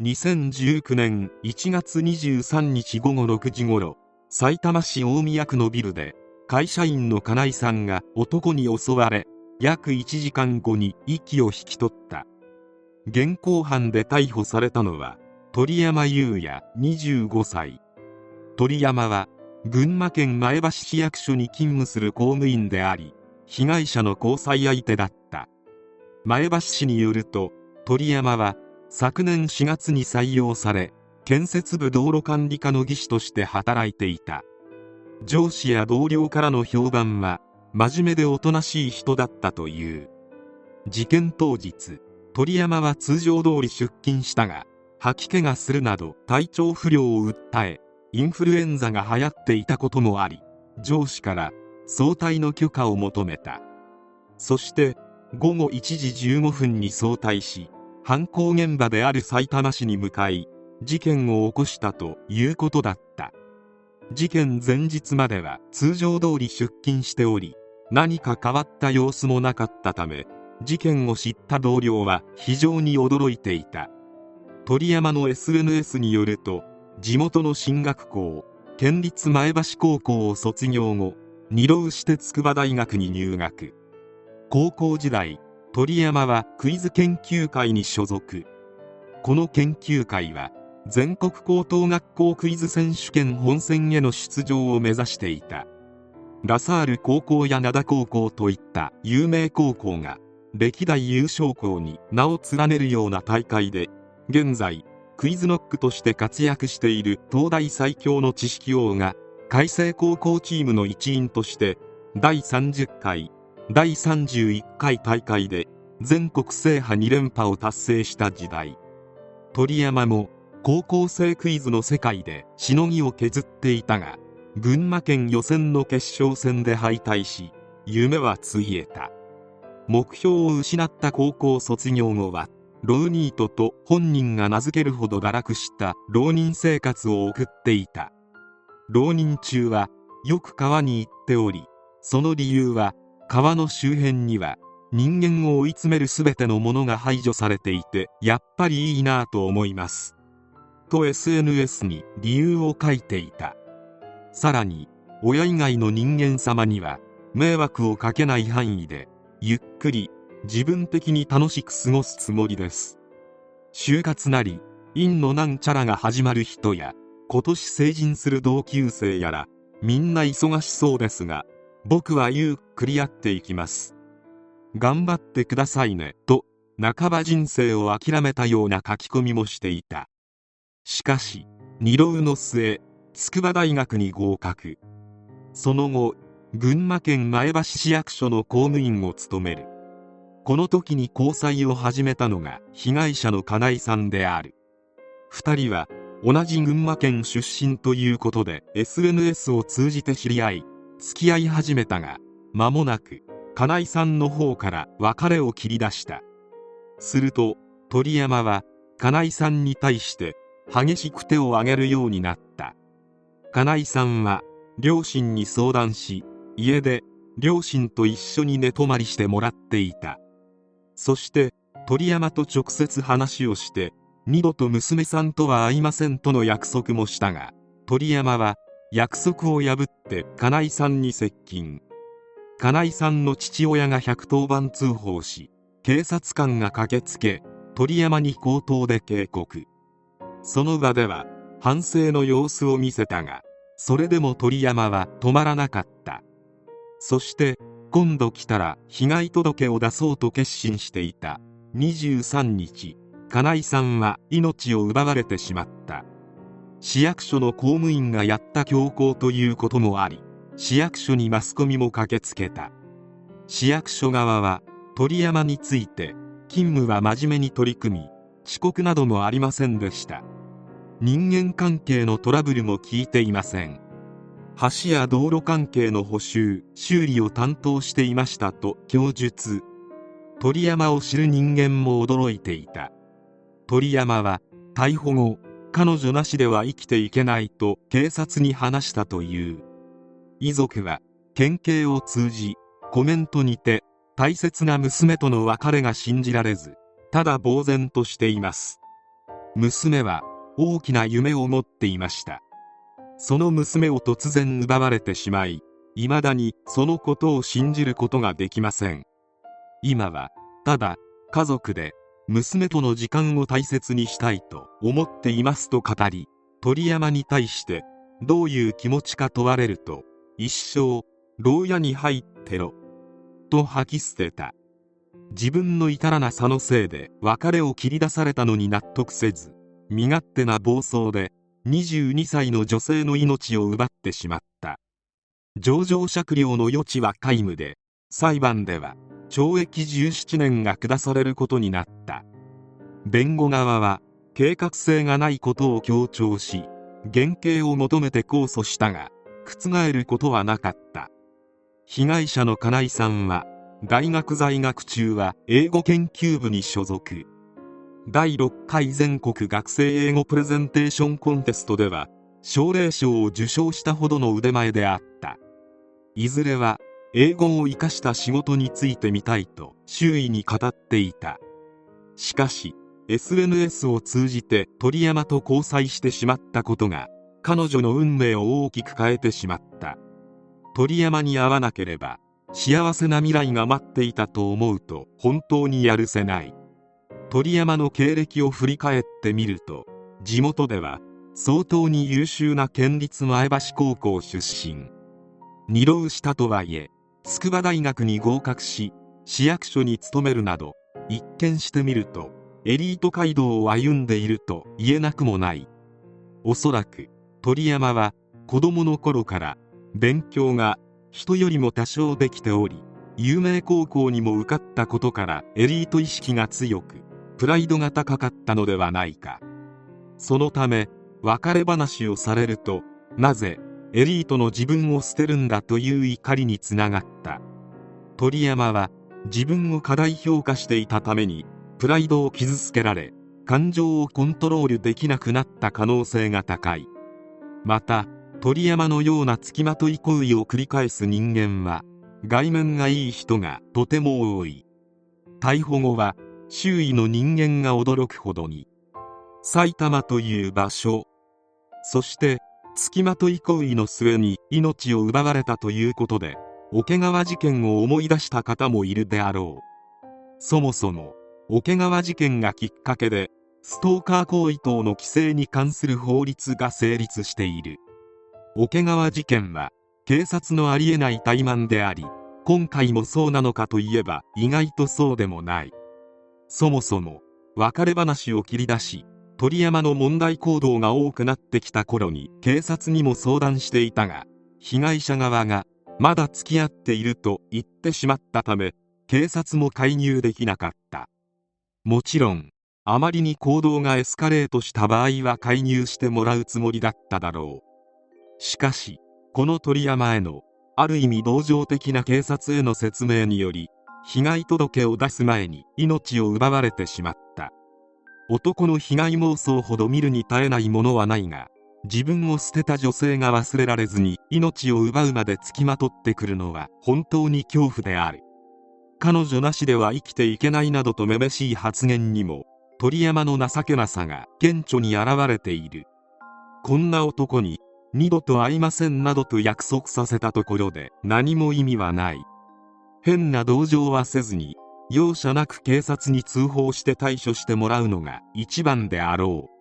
2019年1月23日午後6時ごろさいたま市大宮区のビルで会社員の金井さんが男に襲われ約1時間後に息を引き取った。現行犯で逮捕されたのは鳥山優也25歳鳥山は群馬県前橋市役所に勤務する公務員であり被害者の交際相手だった。前橋市によると鳥山は昨年4月に採用され建設部道路管理課の技師として働いていた。上司や同僚からの評判は真面目でおとなしい人だったという。事件当日鳥山は通常通り出勤したが吐き気がするなど体調不良を訴えインフルエンザが流行っていたこともあり上司から早退の許可を求めた。そして午後1時15分に早退し犯行現場であるさいたま市に向かい事件を起こしたということだった。事件前日までは通常通り出勤しており何か変わった様子もなかったため事件を知った同僚は非常に驚いていた。鳥山の SNS によると地元の進学校県立前橋高校を卒業後二浪して筑波大学に入学。高校時代鳥山はクイズ研究会に所属。この研究会は全国高等学校クイズ選手権本戦への出場を目指していた。ラサール高校や灘高校といった有名高校が歴代優勝校に名を連ねるような大会で現在クイズノックとして活躍している東大最強の知識王が開成高校チームの一員として第30回第31回大会で全国制覇2連覇を達成した時代。鳥山も高校生クイズの世界でしのぎを削っていたが群馬県予選の決勝戦で敗退し夢はついえた。目標を失った高校卒業後はローニートと本人が名付けるほど堕落した浪人生活を送っていた。浪人中はよく川に行っておりその理由は川の周辺には人間を追い詰める全てのものが排除されていてやっぱりいいなぁと思います。と SNS に理由を書いていた。さらに親以外の人間様には迷惑をかけない範囲でゆっくり自分的に楽しく過ごすつもりです。就活なり陰のなんちゃらが始まる人や今年成人する同級生やらみんな忙しそうですが僕はゆっくりやっていきます。頑張ってくださいねと半ば人生を諦めたような書き込みもしていた。しかし二浪の末筑波大学に合格。その後群馬県前橋市役所の公務員を務める。この時に交際を始めたのが被害者の金井さんである。2人は同じ群馬県出身ということで SNS を通じて知り合い付き合い始めたが間もなく金井さんの方から別れを切り出した。すると鳥山は金井さんに対して激しく手を挙げるようになった。金井さんは両親に相談し家で両親と一緒に寝泊まりしてもらっていた。そして鳥山と直接話をして二度と娘さんとは会いませんとの約束もしたが鳥山は約束を破って金井さんに接近。金井さんの父親が110番通報し警察官が駆けつけ鳥山に口頭で警告。その場では反省の様子を見せたがそれでも鳥山は止まらなかった。そして今度来たら被害届を出そうと決心していた。23日金井さんは命を奪われてしまった。市役所の公務員がやった強行ということもあり市役所にマスコミも駆けつけた。市役所側は鳥山について勤務は真面目に取り組み遅刻などもありませんでした。人間関係のトラブルも聞いていません。橋や道路関係の補修修理を担当していましたと供述。鳥山を知る人間も驚いていた。鳥山は逮捕後彼女なしでは生きていけないと警察に話したという。遺族は県警を通じコメントにて大切な娘との別れが信じられずただ呆然としています。娘は大きな夢を持っていました。その娘を突然奪われてしまい未だにそのことを信じることができません。今はただ家族で娘との時間を大切にしたいと思っていますと語り鳥山に対してどういう気持ちか問われると一生牢屋に入ってろと吐き捨てた。自分の至らなさのせいで別れを切り出されたのに納得せず身勝手な暴走で22歳の女性の命を奪ってしまった。上場酌量の余地は皆無で裁判では懲役17年が下されることになった。弁護側は計画性がないことを強調し減刑を求めて控訴したが覆ることはなかった。被害者の金井さんは大学在学中は英語研究部に所属。第6回全国学生英語プレゼンテーションコンテストでは奨励賞を受賞したほどの腕前であった。いずれは英語を生かした仕事についてみたいと周囲に語っていた。しかし SNS を通じて鳥山と交際してしまったことが彼女の運命を大きく変えてしまった。鳥山に会わなければ幸せな未来が待っていたと思うと本当にやるせない。鳥山の経歴を振り返ってみると地元では相当に優秀な県立前橋高校出身。二浪したとはいえ筑波大学に合格し市役所に勤めるなど一見してみるとエリート街道を歩んでいると言えなくもない。おそらく鳥山は子供の頃から勉強が人よりも多少できており有名高校にも受かったことからエリート意識が強くプライドが高かったのではないか。そのため別れ話をされるとなぜエリートの自分を捨てるんだという怒りにつながった。鳥山は自分を過大評価していたためにプライドを傷つけられ感情をコントロールできなくなった可能性が高い。また鳥山のような付きまとい行為を繰り返す人間は外面がいい人がとても多い。逮捕後は周囲の人間が驚くほどに埼玉という場所そして付きまとい行為の末に命を奪われたということで桶川事件を思い出した方もいるであろう。そもそも桶川事件がきっかけでストーカー行為等の規制に関する法律が成立している。桶川事件は警察のありえない怠慢であり今回もそうなのかといえば意外とそうでもない。そもそも別れ話を切り出し鳥山の問題行動が多くなってきた頃に警察にも相談していたが被害者側がまだ付き合っていると言ってしまったため警察も介入できなかった。もちろんあまりに行動がエスカレートした場合は介入してもらうつもりだっただろう。しかしこの鳥山へのある意味同情的な警察への説明により被害届を出す前に命を奪われてしまった。男の被害妄想ほど見るに耐えないものはないが自分を捨てた女性が忘れられずに命を奪うまでつきまとってくるのは本当に恐怖である。彼女なしでは生きていけないなどとめめしい発言にも鳥山の情けなさが顕著に現れている。こんな男に二度と会いませんなどと約束させたところで何も意味はない。変な同情はせずに容赦なく警察に通報して対処してもらうのが一番であろう。